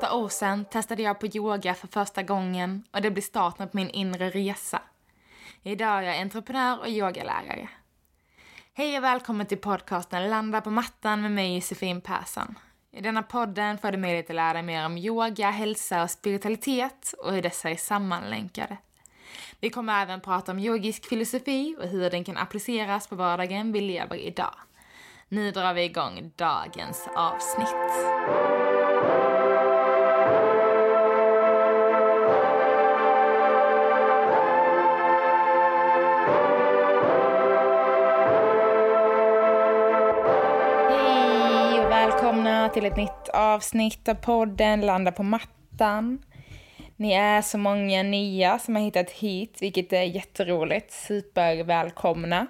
åtta år sedan testade jag på yoga för första gången och det blev starten på min inre resa. Idag är jag entreprenör och yogalärare. Hej och välkommen till podcasten Landa på mattan med mig Josefin Persson. I denna podden får du möjlighet att lära dig mer om yoga, hälsa och spiritualitet och hur dessa är sammanlänkade. Vi kommer även prata om yogisk filosofi och hur den kan appliceras på vardagen vi lever idag. Nu drar vi igång dagens avsnitt. Välkomna till ett nytt avsnitt av podden Landa på mattan. Ni är så många nya som har hittat hit, vilket är jätteroligt. Supervälkomna.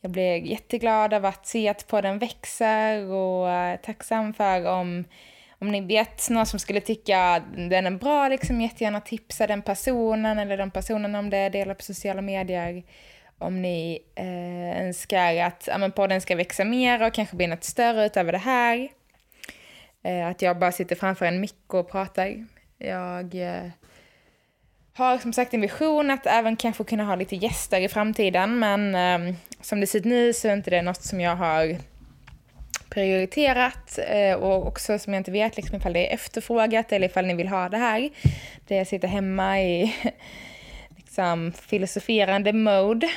Jag blir jätteglad av att se att podden växer och eh, tacksam för om, om ni vet någon som skulle tycka den är bra, liksom jättegärna tipsa den personen eller den personen om det, dela på sociala medier. Om ni eh, önskar att ja, men podden ska växa mer och kanske bli något större utöver det här. Eh, att jag bara sitter framför en mick och pratar. Jag eh, har som sagt en vision att även kanske kunna ha lite gäster i framtiden, men eh, som det ser ut nu så är inte det något som jag har prioriterat eh, och också som jag inte vet liksom ifall det är efterfrågat eller ifall ni vill ha det här. Det jag sitter hemma i liksom filosoferande mode.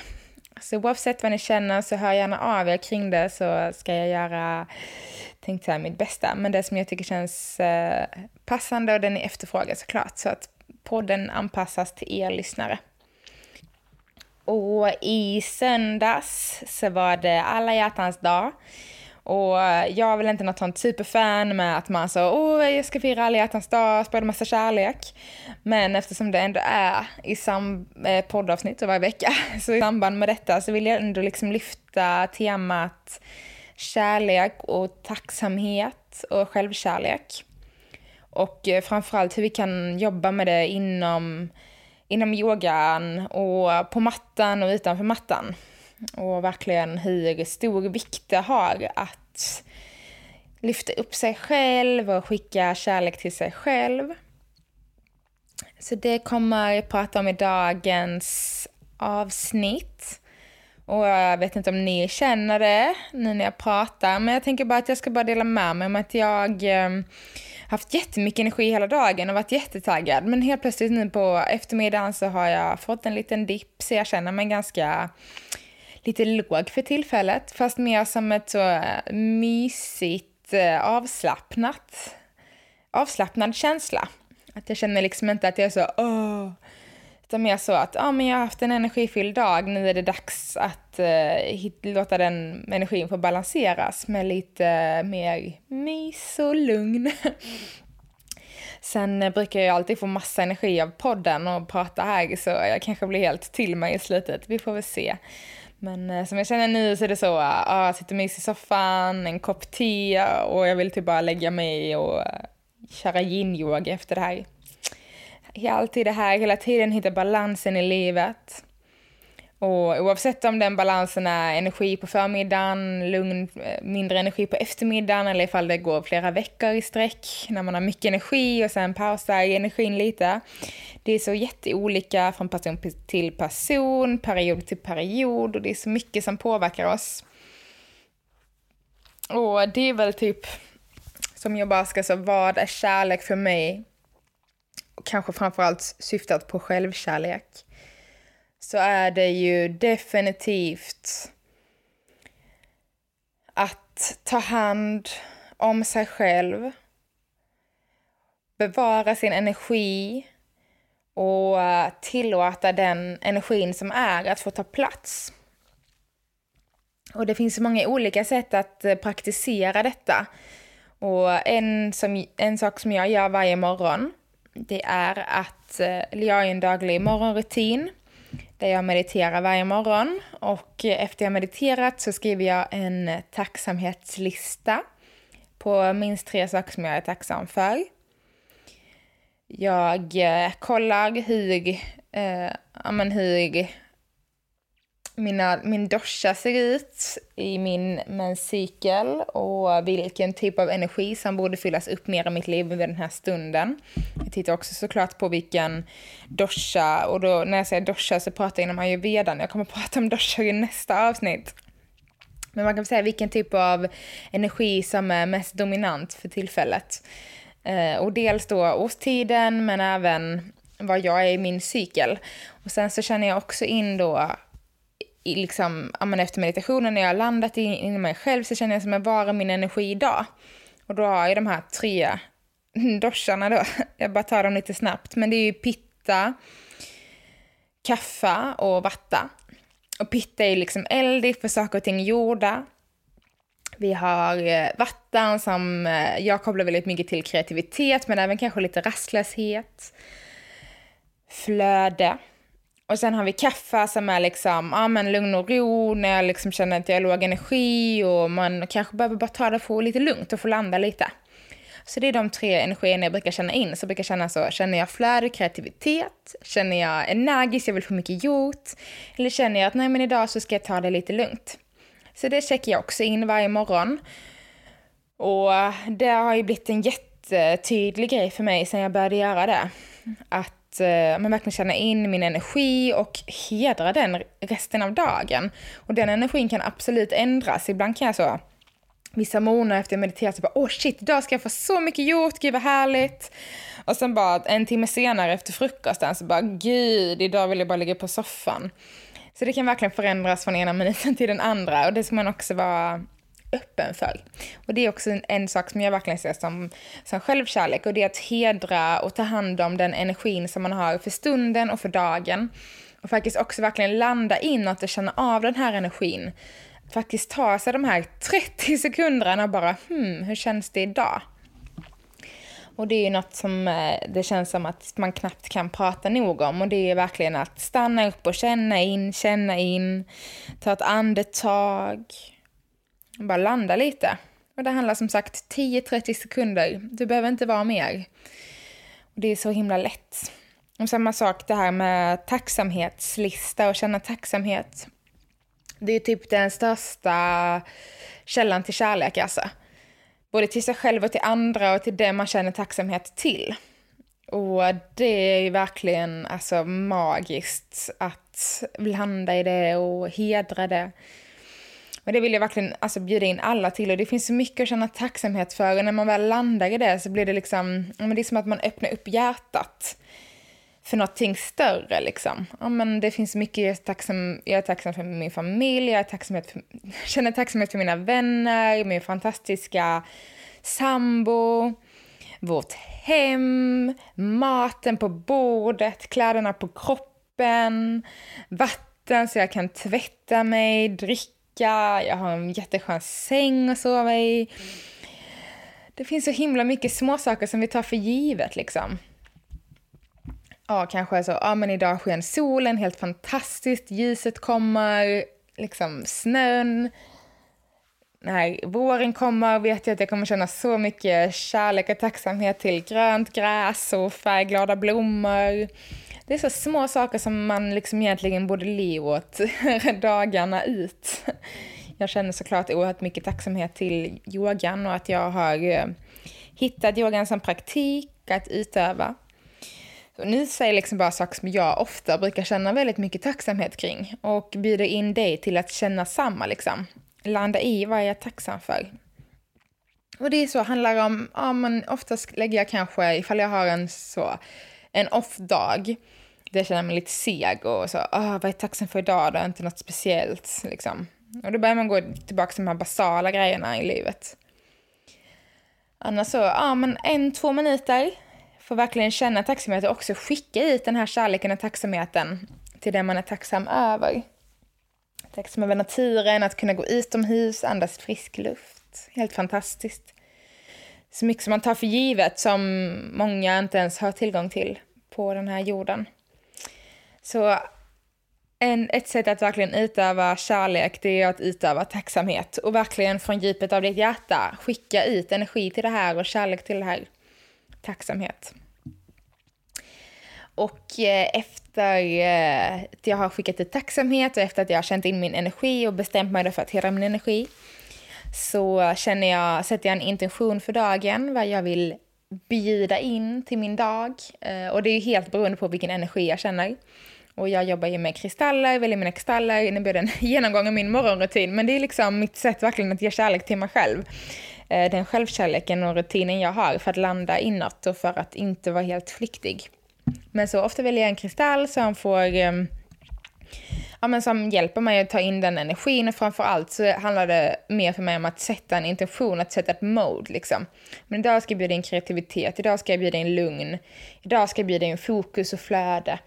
Så oavsett vad ni känner så hör gärna av er kring det så ska jag göra tänkte säga mitt bästa, men det som jag tycker känns eh, passande och den är efterfrågad såklart. Så att podden anpassas till er lyssnare. Och i söndags så var det alla hjärtans dag. Och jag är väl inte något sånt superfan med att man så, åh, jag ska fira alla hjärtans dag, sprida massa kärlek. Men eftersom det ändå är i sam eh, poddavsnitt varje vecka, så i samband med detta så vill jag ändå liksom lyfta temat kärlek och tacksamhet och självkärlek. Och eh, framförallt hur vi kan jobba med det inom, inom yogan och på mattan och utanför mattan. Och verkligen hur stor vikt det har att lyfta upp sig själv och skicka kärlek till sig själv. Så det kommer jag prata om i dagens avsnitt. Och jag vet inte om ni känner det nu när jag pratar, men jag tänker bara att jag ska bara dela med mig om att jag eh, haft jättemycket energi hela dagen och varit jättetaggad. Men helt plötsligt nu på eftermiddagen så har jag fått en liten dipp så jag känner mig ganska lite låg för tillfället. Fast mer som ett så mysigt, eh, avslappnat, avslappnad känsla. Att jag känner liksom inte att jag är så åh, utan mer så att ja, men jag har haft en energifylld dag, nu är det dags att eh, låta den energin få balanseras med lite mer mys och lugn. Sen eh, brukar jag alltid få massa energi av podden och prata här så jag kanske blir helt till mig i slutet. Vi får väl se. Men eh, som jag känner nu så är det så, ah, jag sitter mys i soffan, en kopp te och jag vill typ bara lägga mig och eh, köra yin-yoga efter det här alltid det här, hela tiden hitta balansen i livet. Och oavsett om den balansen är energi på förmiddagen, lugn, eh, mindre energi på eftermiddagen eller ifall det går flera veckor i sträck när man har mycket energi och sen pausar energin lite. Det är så jätteolika från person till person, period till period och det är så mycket som påverkar oss. Och det är väl typ som jag bara ska säga, vad är kärlek för mig? Kanske framförallt syftat på självkärlek, så är det ju definitivt att ta hand om sig själv, bevara sin energi och eh, tillåta den energin som är att få ta plats. Och det finns många olika sätt att eh, praktisera detta. Och en, som, en sak som jag gör varje morgon det är att eh, jag har en daglig morgonrutin där jag mediterar varje morgon och efter jag mediterat så skriver jag en tacksamhetslista på minst tre saker som jag är tacksam för. Jag eh, kollar hur, eh, ja, men hur mina, min dosha ser ut i min menscykel och vilken typ av energi som borde fyllas upp mer i mitt liv vid den här stunden. Jag tittar också såklart på vilken dosha, och då när jag säger dosha så pratar jag inom ayurvedan. Jag kommer att prata om dosha i nästa avsnitt. Men man kan säga vilken typ av energi som är mest dominant för tillfället. Eh, och dels då årstiden men även vad jag är i min cykel. Och sen så känner jag också in då i liksom, men efter meditationen när jag har landat in, i mig själv så känner jag som att var är min energi idag? Och då har jag de här tre doscharna då. Jag bara tar dem lite snabbt. Men det är ju pitta, kaffa och vatta. Och pitta är liksom eldigt för saker och ting gjorda. Vi har eh, vatten vattan som eh, jag kopplar väldigt mycket till kreativitet men även kanske lite rastlöshet. Flöde. Och sen har vi kaffe som är liksom, ja men lugn och ro när jag liksom känner att jag har låg energi och man kanske behöver bara ta det för lite lugnt och få landa lite. Så det är de tre energierna jag brukar känna in. Så jag brukar känna så, känner jag flöde, kreativitet? Känner jag energisk, jag vill få mycket gjort? Eller känner jag att nej men idag så ska jag ta det lite lugnt? Så det checkar jag också in varje morgon. Och det har ju blivit en jättetydlig grej för mig sen jag började göra det. Att Eh, man verkligen känna in min energi och hedra den resten av dagen. Och den energin kan absolut ändras. Ibland kan jag så vissa månader efter jag mediterat så bara åh oh shit, idag ska jag få så mycket gjort, gud vad härligt. Och sen bara en timme senare efter frukosten så bara gud, idag vill jag bara ligga på soffan. Så det kan verkligen förändras från ena minuten till den andra och det ska man också vara öppen för. Och det är också en, en, sak som jag verkligen ser som, som självkärlek och det är att hedra och ta hand om den energin som man har för stunden och för dagen. Och faktiskt också verkligen landa inåt och känna av den här energin. Faktiskt ta sig de här 30 sekunderna och bara hmm, hur känns det idag? Och det är ju något som eh, det känns som att man knappt kan prata nog om och det är verkligen att stanna upp och känna in, känna in, ta ett andetag, bara landa lite. Och det handlar som sagt 10-30 sekunder. Du behöver inte vara mer. Och det är så himla lätt. Och samma sak det här med tacksamhetslista och känna tacksamhet. Det är typ den största källan till kärlek alltså. Både till sig själv och till andra och till det man känner tacksamhet till. Och det är ju verkligen alltså magiskt att landa i det och hedra det. Och det vill jag verkligen alltså, bjuda in alla till och det finns så mycket att känna tacksamhet för och när man väl landar i det så blir det liksom, ja, men det är som att man öppnar upp hjärtat för någonting större liksom. Ja, men det finns mycket jag är tacksam, jag är tacksam för min familj, jag är tacksamhet för, känner tacksamhet för mina vänner, min fantastiska sambo, vårt hem, maten på bordet, kläderna på kroppen, vatten så jag kan tvätta mig, dricka vecka, jag har en jätteskön säng att sova i. Det finns så himla mycket små saker som vi tar för givet liksom. Ja, kanske så, ja men idag sken solen helt fantastiskt, ljuset kommer, liksom snön. När våren kommer vet jag att jag kommer känna så mycket kärlek och tacksamhet till grönt gräs och färgglada blommor. Det är så små saker som man liksom egentligen borde le åt dagarna ut. Jag känner såklart oerhört mycket tacksamhet till yogan och att jag har eh, hittat yogan som praktik att utöva. Nu säger jag liksom bara saker som jag ofta brukar känna väldigt mycket tacksamhet kring och bjuder in dig till att känna samma liksom. Landa i vad jag är tacksam för. Och det är så, handlar om, ja men oftast lägger jag kanske, ifall jag har en så, en off-dag, det känner man lite seg och så, ah, vad är tacksam för idag då? Inte något speciellt liksom. Och då börjar man gå tillbaka till de här basala grejerna i livet. Annars så, ja men en, två minuter. Får verkligen känna tacksamhet och också skicka ut den här kärleken och tacksamheten till det man är tacksam över. Tacksam över naturen, att kunna gå utomhus, andas frisk luft. Helt fantastiskt. Så mycket som man tar för givet som många inte ens har tillgång till på den här jorden. Så en, ett sätt att verkligen utöva kärlek det är att utöva tacksamhet och verkligen från djupet av ditt hjärta skicka ut energi till det här och kärlek till det här. Tacksamhet. Och eh, efter eh, att jag har skickat ut tacksamhet och efter att jag har känt in min energi och bestämt mig för att hela min energi så känner jag, sätter jag en intention för dagen, vad jag vill bjuda in till min dag. Eh, och det är helt beroende på vilken energi jag känner. Och jag jobbar ju med kristaller, väljer mina kristaller, nu blir det en genomgång av min morgonrutin, men det är liksom mitt sätt verkligen att ge kärlek till mig själv. Eh, den självkärleken och rutinen jag har för att landa inåt och för att inte vara helt flyktig. Men så ofta väljer jag en kristall som får ehm, ja, men som hjälper mig att ta in den energin och framför allt så handlar det mer för mig om att sätta en intention, att sätta ett mode liksom. Men idag ska jag bjuda in kreativitet, idag ska jag bjuda in lugn, idag ska jag bjuda in fokus och flöde.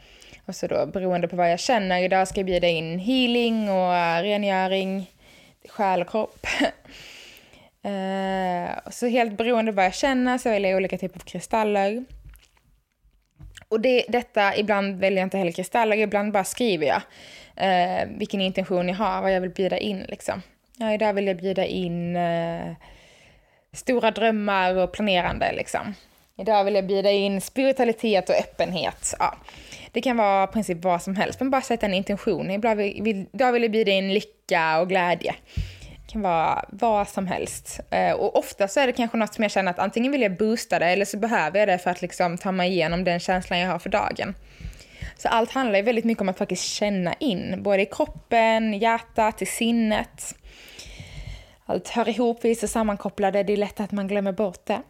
Och så då beroende på vad jag känner, idag ska jag bjuda in healing och eh, rengöring, själ och kropp. uh, så helt beroende på vad jag känner så väljer jag olika typer av kristaller. Och det, detta, ibland väljer jag inte heller kristaller, ibland bara skriver jag uh, vilken intention jag har, vad jag vill bjuda in liksom. Ja, idag vill jag bjuda in uh, stora drömmar och planerande liksom. Idag vill jag bjuda in spiritualitet och öppenhet. Ja. Det kan vara i princip vad som helst, men bara sätta en intention. Ibland vill, idag vill jag bjuda in lycka och glädje Det kan vara vad som helst. Eh, och ofta så är det kanske något som jag känner att antingen vill jag boosta det eller så behöver jag det för att liksom ta mig igenom den känslan jag har för dagen. Så allt handlar ju väldigt mycket om att faktiskt känna in, både i kroppen, hjärtat, i sinnet. Allt hör ihop, vi är så sammankopplade, det är lätt att man glömmer bort det.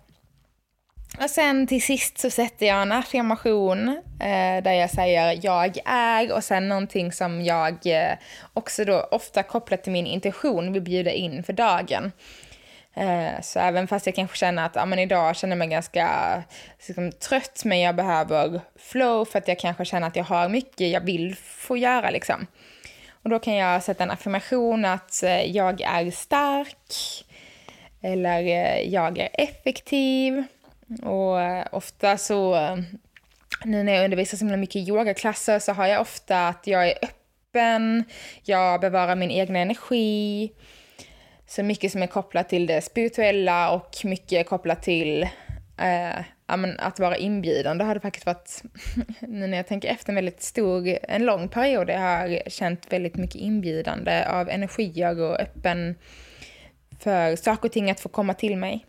Och sen till sist så sätter jag en affirmation eh, där jag säger jag är och sen någonting som jag eh, också då ofta kopplat till min intention vill bjuda in för dagen. Eh, så även fast jag kanske känner att ja, men idag känner jag mig ganska liksom, trött men jag behöver flow för att jag kanske känner att jag har mycket jag vill få göra liksom. Och då kan jag sätta en affirmation att eh, jag är stark eller eh, jag är effektiv och eh, ofta så, eh, nu när jag undervisar så mycket yogaklasser så har jag ofta att jag är öppen, jag bevarar min egen energi. Så mycket som är kopplat till det spirituella och mycket kopplat till eh, att vara inbjudande har det faktiskt varit, nu när jag tänker efter, en väldigt stor, en lång period. Jag har känt väldigt mycket inbjudande av energier och öppen för saker och ting att få komma till mig.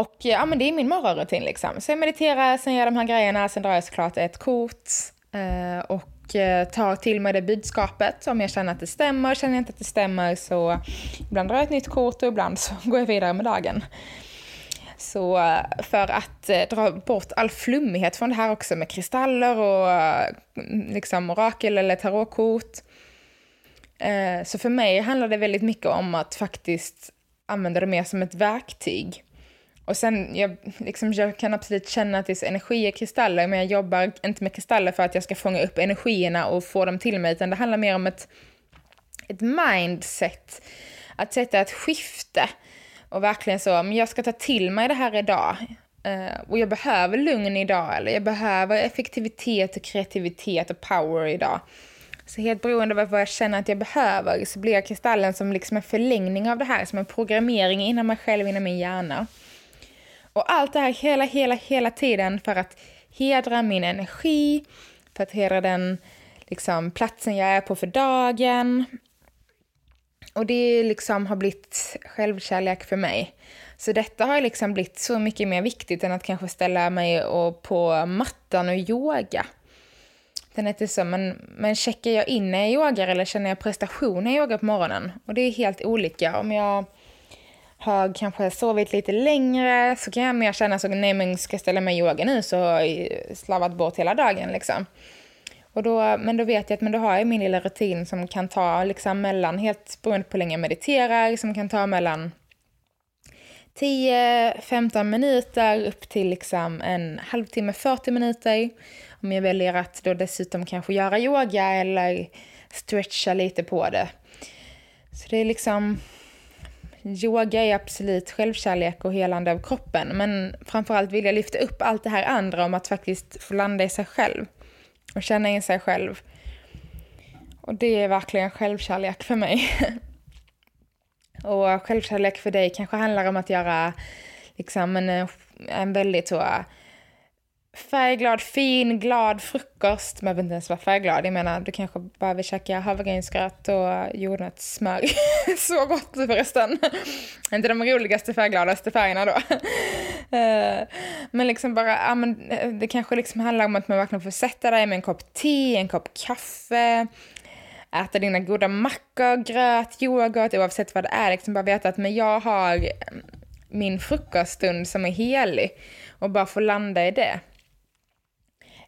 Och eh, ja, men det är min morgonrutin liksom. Så jag mediterar, sen gör jag de här grejerna, sen drar jag såklart ett kort eh, och eh, tar till mig det budskapet. Om jag känner att det stämmer, känner jag inte att det stämmer så ibland drar jag ett nytt kort och ibland så går jag vidare med dagen. Så eh, för att eh, dra bort all flummighet från det här också med kristaller och eh, liksom orakel eller tarotkort. Så för mig handlar det väldigt mycket om att faktiskt använda det mer som ett verktyg. Och sen, jag, liksom, jag kan absolut känna att det är energi i kristaller, men jag jobbar inte med kristaller för att jag ska fånga upp energierna och få dem till mig, utan det handlar mer om ett, ett mindset. Att sätta ett skifte och verkligen så, men jag ska ta till mig det här idag. Uh, och jag behöver lugn idag, eller jag behöver effektivitet och kreativitet och power idag. Så helt beroende av vad jag känner att jag behöver så blir kristallen som liksom en förlängning av det här, som en programmering inom mig själv, inom min hjärna. Och allt det här hela, hela, hela tiden för att hedra min energi, för att hedra den liksom, platsen jag är på för dagen. Och det liksom har blivit självkärlek för mig. Så detta har liksom blivit så mycket mer viktigt än att kanske ställa mig och på mattan och yoga. Den är så, men, men checkar jag in när jag yogar eller känner jag prestation när jag yogar på morgonen? Och det är helt olika. Om jag har kanske sovit lite längre så kan jag mer känna så nej men ska jag ställa mig i yoga nu så har jag slavat bort hela dagen liksom. Och då, men då vet jag att men då har jag min lilla rutin som kan ta liksom mellan, helt beroende på hur länge jag mediterar, som kan ta mellan 10-15 minuter upp till liksom en halvtimme, 40 minuter. Om jag väljer att då dessutom kanske göra yoga eller stretcha lite på det. Så det är liksom yoga är absolut självkärlek och helande av kroppen, men framförallt vill jag lyfta upp allt det här andra om att faktiskt få landa i sig själv och känna in sig själv. Och det är verkligen självkärlek för mig. och självkärlek för dig kanske handlar om att göra liksom en, en väldigt så färgglad, fin, glad frukost. Man behöver inte ens vara färgglad. Jag menar, du kanske bara vill käka havregrynsgröt och jordnötssmör. Så gott förresten. inte de roligaste färggladaste färgerna då. Eh, men liksom bara, ja, men eh, det kanske liksom handlar om att man verkligen får sätta dig med en kopp te, en kopp kaffe, äta dina goda mackor, gröt, yoghurt, oavsett vad det är. Liksom bara veta att men jag har min frukoststund som är helig och bara få landa i det.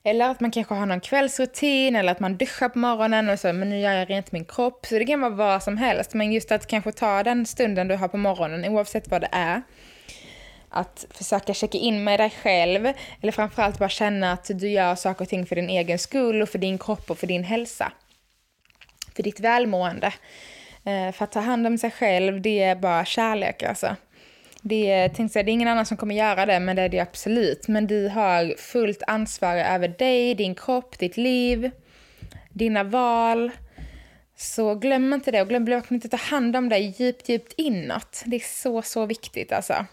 Eller att man kanske har någon kvällsrutin eller att man duschar på morgonen och så, men nu gör jag rent min kropp. Så det kan vara vad som helst, men just att kanske ta den stunden du har på morgonen, oavsett vad det är. Att försöka checka in med dig själv, eller framförallt bara känna att du gör saker och ting för din egen skull och för din kropp och för din hälsa. För ditt välmående. Eh, för att ta hand om sig själv, det är bara kärlek alltså. Det är, tänkte säga, det är ingen annan som kommer göra det, men det är det absolut. Men du har fullt ansvar över dig, din kropp, ditt liv, dina val. Så glöm inte det och glöm verkligen inte ta hand om dig djupt, djupt inåt. Det är så, så viktigt alltså.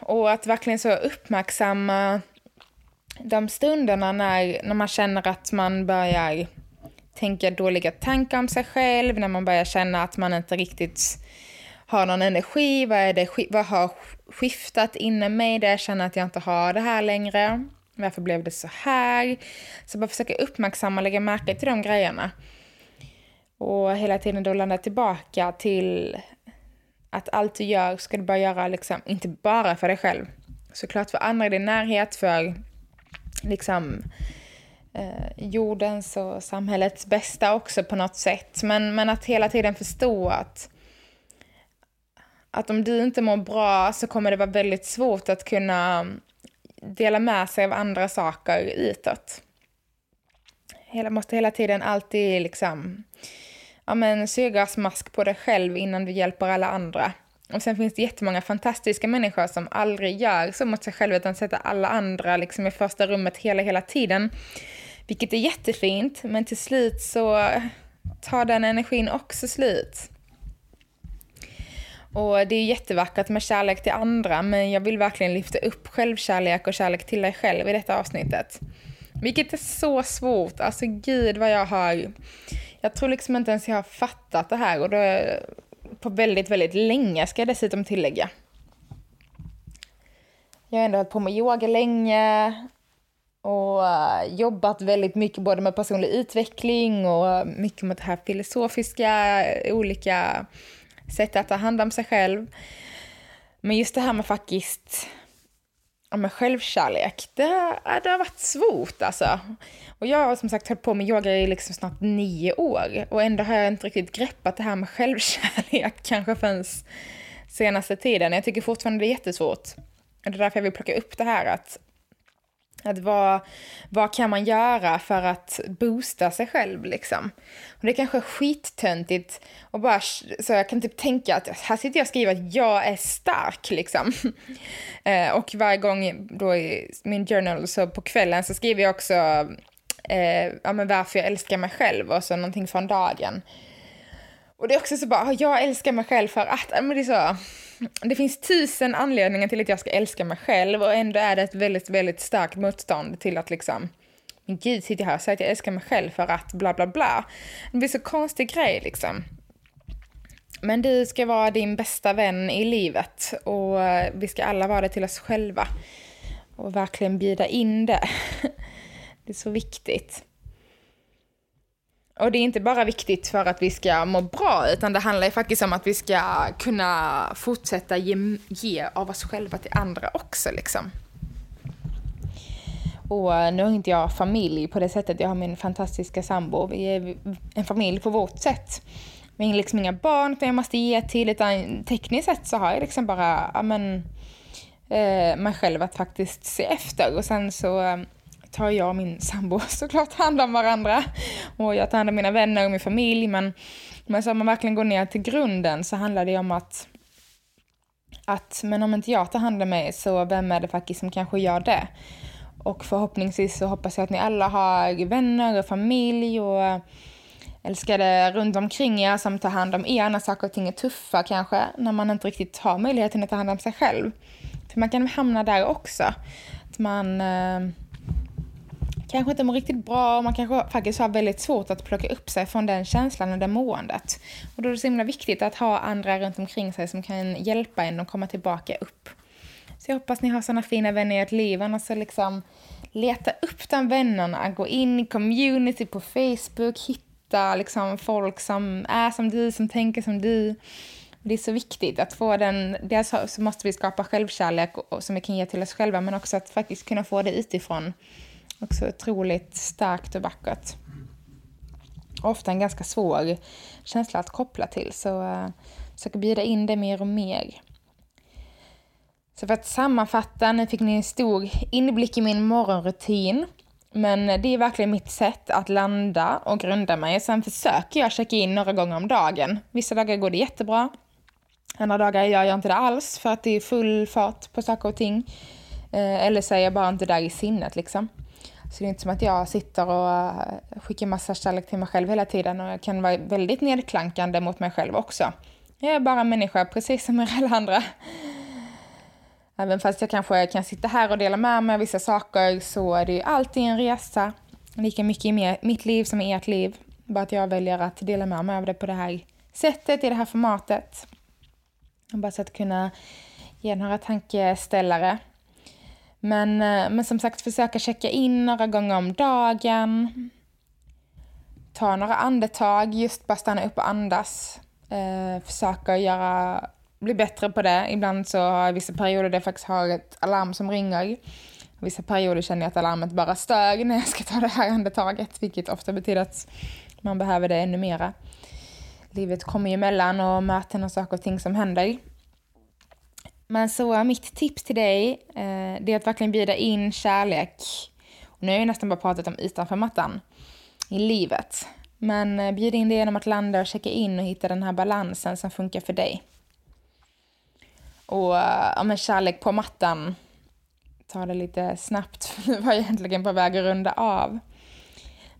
Och att verkligen så uppmärksamma de stunderna när, när man känner att man börjar tänka dåliga tankar om sig själv, när man börjar känna att man inte riktigt har någon energi, vad, är det, vad har skiftat inom mig där jag känner att jag inte har det här längre? Varför blev det så här? Så bara försöka uppmärksamma och lägga märke till de grejerna. Och hela tiden då landa tillbaka till att allt du gör ska du bara göra, liksom, inte bara för dig själv. Såklart för andra i din närhet, för liksom eh, jordens och samhällets bästa också på något sätt. Men, men att hela tiden förstå att att om du inte mår bra så kommer det vara väldigt svårt att kunna dela med sig av andra saker utåt. Hela, måste hela tiden alltid liksom, ja men syrgasmask på dig själv innan du hjälper alla andra. Och sen finns det jättemånga fantastiska människor som aldrig gör så mot sig själva utan sätter alla andra liksom i första rummet hela, hela tiden. Vilket är jättefint, men till slut så tar den energin också slut. Och det är jättevackert med kärlek till andra, men jag vill verkligen lyfta upp självkärlek och kärlek till dig själv i detta avsnittet. Vilket är så svårt, alltså gud vad jag har... Jag tror liksom inte ens jag har fattat det här och det på väldigt, väldigt länge ska jag dessutom tillägga. Jag har ändå hållit på med yoga länge och eh, jobbat väldigt mycket både med personlig utveckling och mycket med det här filosofiska, olika sätt att ta hand om sig själv. Men just det här med faktiskt ja, med självkärlek, det, det har varit svårt alltså. Och jag har som sagt hållit på med yoga i liksom snart nio år och ändå har jag inte riktigt greppat det här med självkärlek kanske förrän senaste tiden. Jag tycker fortfarande det är jättesvårt. Och det är därför jag vill plocka upp det här att att vad, vad kan man göra för att boosta sig själv liksom? Och det är kanske skittöntigt och bara så jag kan typ tänka att här sitter jag och skriver att jag är stark liksom. eh, och varje gång då i min journal så på kvällen så skriver jag också eh, ja, men varför jag älskar mig själv och så någonting från dagen. Och det är också så bara, ah, jag älskar mig själv för att, men det är så det finns tusen anledningar till att jag ska älska mig själv och ändå är det ett väldigt, väldigt starkt motstånd till att liksom men gud, sitter jag här och säger att jag älskar mig själv för att bla bla bla. Det blir så konstig grej liksom. Men du ska vara din bästa vän i livet och eh, vi ska alla vara det till oss själva. Och verkligen bjuda in det. Det är så viktigt. Och det är inte bara viktigt för att vi ska må bra, utan det handlar ju faktiskt om att vi ska kunna fortsätta ge, ge av oss själva till andra också liksom. Och nu har inte jag familj på det sättet, jag har min fantastiska sambo. Vi är en familj på vårt sätt. Vi har liksom inga barn utan jag måste ge till, utan tekniskt sett så har jag liksom bara, ja men, eh, mig själv att faktiskt se efter. Och sen så eh, tar jag och min sambo såklart hand om varandra. Och jag tar hand om mina vänner och min familj. Men, men så om man verkligen går ner till grunden så handlar det om att att men om inte jag tar hand om mig så vem är det faktiskt som kanske gör det? Och förhoppningsvis så hoppas jag att ni alla har vänner och familj och älskade runt omkring er som tar hand om er när saker och ting är tuffa kanske, när man inte riktigt har möjligheten att ta hand om sig själv. För man kan hamna där också. Att man eh, kanske inte mår riktigt bra och man kanske faktiskt har väldigt svårt att plocka upp sig från den känslan och det måendet. Och då är det så himla viktigt att ha andra runt omkring sig som kan hjälpa en att komma tillbaka upp. Så jag hoppas ni har sådana fina vänner i ert liv. Annars så liksom leta upp de vännerna, gå in i community på Facebook, hitta liksom folk som är som du, som tänker som du. Det är så viktigt att få den, dels så måste vi skapa självkärlek som vi kan ge till oss själva, men också att faktiskt kunna få det utifrån. Också otroligt starkt och vackert. Ofta en ganska svår känsla att koppla till, så uh, försöker bjuda in det mer och mer. Så för att sammanfatta, nu fick ni en stor inblick i min morgonrutin. Men det är verkligen mitt sätt att landa och grunda mig. Sen försöker jag checka in några gånger om dagen. Vissa dagar går det jättebra. Andra dagar gör jag inte det alls för att det är full fart på saker och ting. Eh, eller så är jag bara inte där i sinnet liksom. Så det är inte som att jag sitter och eh, skickar massa kärlek till mig själv hela tiden och jag kan vara väldigt nedklankande mot mig själv också. Jag är bara människa precis som alla andra. Även fast jag kanske kan sitta här och dela med mig av vissa saker så är det ju alltid en resa. Lika mycket i mitt liv som i ert liv. Bara att jag väljer att dela med mig av det på det här sättet, i det här formatet. Bara så att kunna ge några tankeställare. Men, eh, men som sagt, försöka checka in några gånger om dagen. Ta några andetag, just bara stanna upp och andas. Eh, försöka göra bli bättre på det. Ibland så har jag vissa perioder där jag faktiskt har ett alarm som ringer. Vissa perioder känner jag att alarmet bara stör när jag ska ta det här andetaget, vilket ofta betyder att man behöver det ännu mera. Livet kommer ju emellan och möten och saker och ting som händer. Men så mitt tips till dig, eh, det är att verkligen bjuda in kärlek. Och nu har jag nästan bara pratat om utanför mattan i livet. Men eh, bjud in det genom att landa och checka in och hitta den här balansen som funkar för dig. Och eh, ja, men kärlek på mattan. Ta det lite snabbt, för nu var jag egentligen på väg att runda av.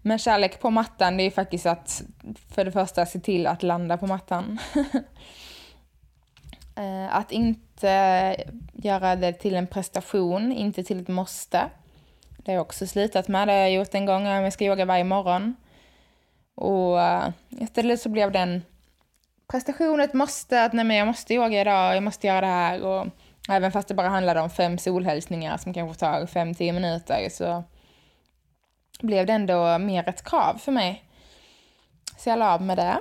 Men kärlek på mattan, det är faktiskt att för det första se till att landa på mattan. Eh, att inte Eh, göra det till en prestation, inte till ett måste. Det har jag också slitat med. Det har jag gjort en gång jag ska yoga varje morgon. Och eh, istället så blev den prestation, ett måste, att nej men jag måste yoga idag, jag måste göra det här. Och även fast det bara handlade om fem solhälsningar som kanske tar fem, tio minuter så blev det ändå mer ett krav för mig. Så jag la av med det.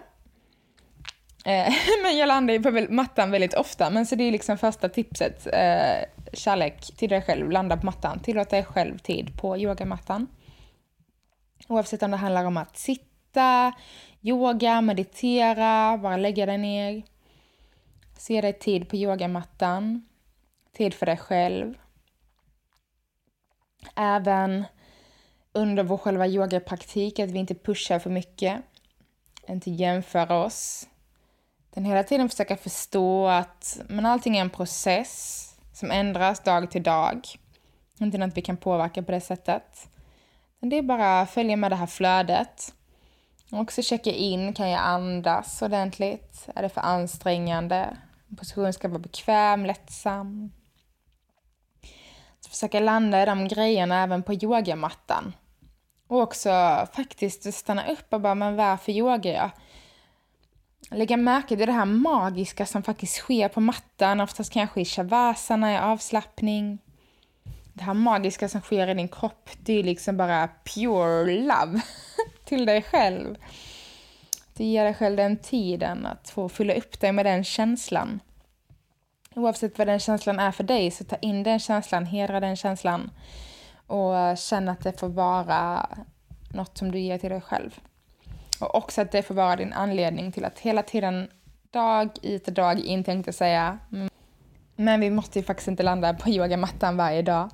Eh, men jag landar ju på mattan väldigt ofta, men så det är liksom första tipset. Eh, kärlek till dig själv, landa på mattan. Tillåt dig själv tid på yogamattan. Oavsett om det handlar om att sitta, yoga, meditera, bara lägga dig ner. Se dig tid på yogamattan. Tid för dig själv. Även under vår själva yogapraktik, att vi inte pushar för mycket. Inte jämföra oss. Den hela tiden försöka förstå att men allting är en process som ändras dag till dag. Inte något vi kan påverka på det sättet. Det är bara att följa med det här flödet. Också checka in, kan jag andas ordentligt? Är det för ansträngande? Positionen ska vara bekväm, lättsam. Så försöka landa i de grejerna även på yogamattan. Och också faktiskt stanna upp och bara, men varför yogar jag? Lägga märke till det här magiska som faktiskt sker på mattan, oftast kanske i shavasana, i avslappning. Det här magiska som sker i din kropp, det är liksom bara pure love. till dig själv. Du ger dig själv den tiden att få fylla upp dig med den känslan. Oavsett vad den känslan är för dig, så ta in den känslan, hedra den känslan och känn att det får vara något som du ger till dig själv. Och också att det får vara din anledning till att hela tiden, dag ut och dag in, tänkte säga, mm. men vi måste ju faktiskt inte landa på yogamattan varje dag.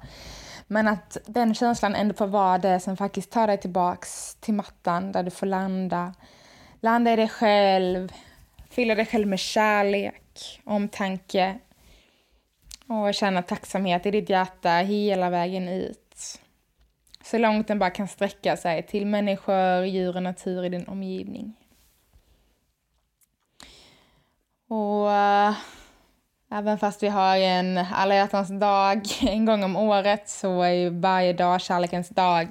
Men att den känslan ändå får vara det som faktiskt tar dig tillbaks till mattan där du får landa. Landa i dig själv, fylla dig själv med kärlek, omtanke och känna tacksamhet i ditt hjärta hela vägen ut. Så långt den bara kan sträcka sig till människor, djur och natur i din omgivning. Och eh, Även fast vi har en alla hjärtans dag en gång om året så är ju varje dag kärlekens dag.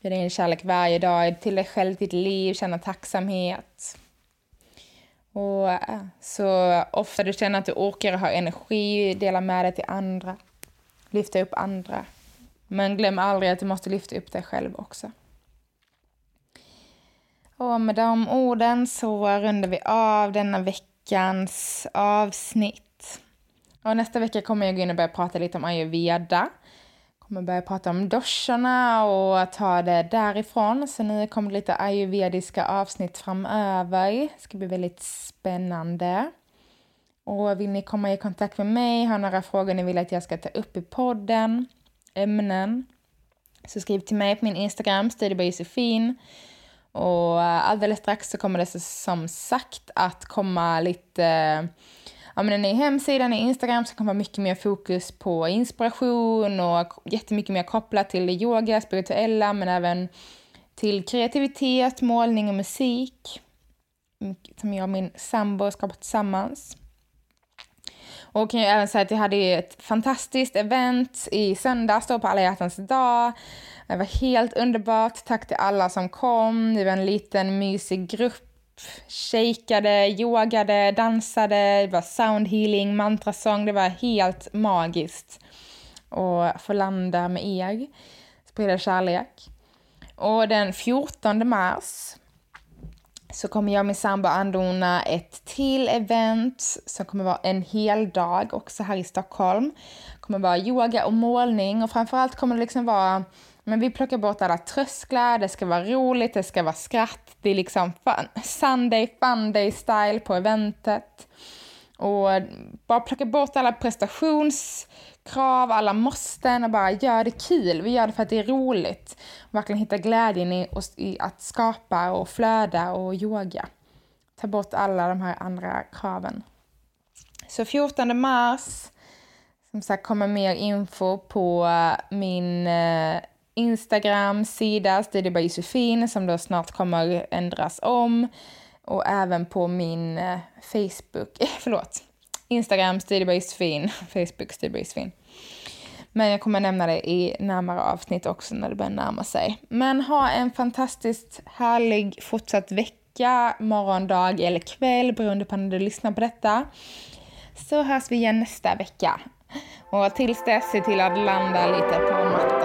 Bjuda in kärlek varje dag till dig själv, ditt liv, känna tacksamhet. Och äh, så ofta du känner att du orkar och har energi, dela med dig till andra. Lyfta upp andra. Men glöm aldrig att du måste lyfta upp dig själv också. Och med de orden så rundar vi av denna veckans avsnitt. Och nästa vecka kommer jag gå in och börja prata lite om ayurveda. Kommer börja prata om doshorna och ta det därifrån. Så nu kommer det lite ayurvediska avsnitt framöver. Det ska bli väldigt spännande. Och vill ni komma i kontakt med mig, har några frågor ni vill att jag ska ta upp i podden, ämnen, så skriv till mig på min Instagram, Josefin. Och eh, alldeles strax så kommer det som sagt att komma lite eh, ja, men en ny hemsida, en ny Instagram som kommer mycket mer fokus på inspiration och jättemycket mer kopplat till yoga, spirituella men även till kreativitet, målning och musik som jag och min sambo skapat tillsammans. Och kan jag även säga att jag hade ett fantastiskt event i söndags då på alla hjärtans dag. Det var helt underbart. Tack till alla som kom. Det var en liten mysig grupp. Shakade, yogade, dansade, det var soundhealing, mantrasång. Det var helt magiskt att få landa med er. Sprida kärlek. Och den 14 mars så kommer jag och min sambo anordna ett till event som kommer vara en hel dag också här i Stockholm. Det kommer vara yoga och målning och framförallt kommer det liksom vara men vi plockar bort alla trösklar, det ska vara roligt, det ska vara skratt. Det är liksom fun, Sunday fun day style på eventet. Och bara plocka bort alla prestationskrav, alla måsten och bara gör det kul. Vi gör det för att det är roligt. Och verkligen hitta glädjen i, i att skapa och flöda och yoga. Ta bort alla de här andra kraven. Så 14 mars, som sagt kommer mer info på eh, min eh, Instagram-sida, Studio by Josefin, som då snart kommer ändras om. Och även på min eh, Facebook, eh, förlåt, Instagram, Studio Facebook, Studio. Men jag kommer nämna det i närmare avsnitt också när det börjar närma sig. Men ha en fantastiskt härlig fortsatt vecka, morgon, dag eller kväll beroende på när du lyssnar på detta. Så hörs vi igen nästa vecka. Och tills dess, se till att landa lite på mattan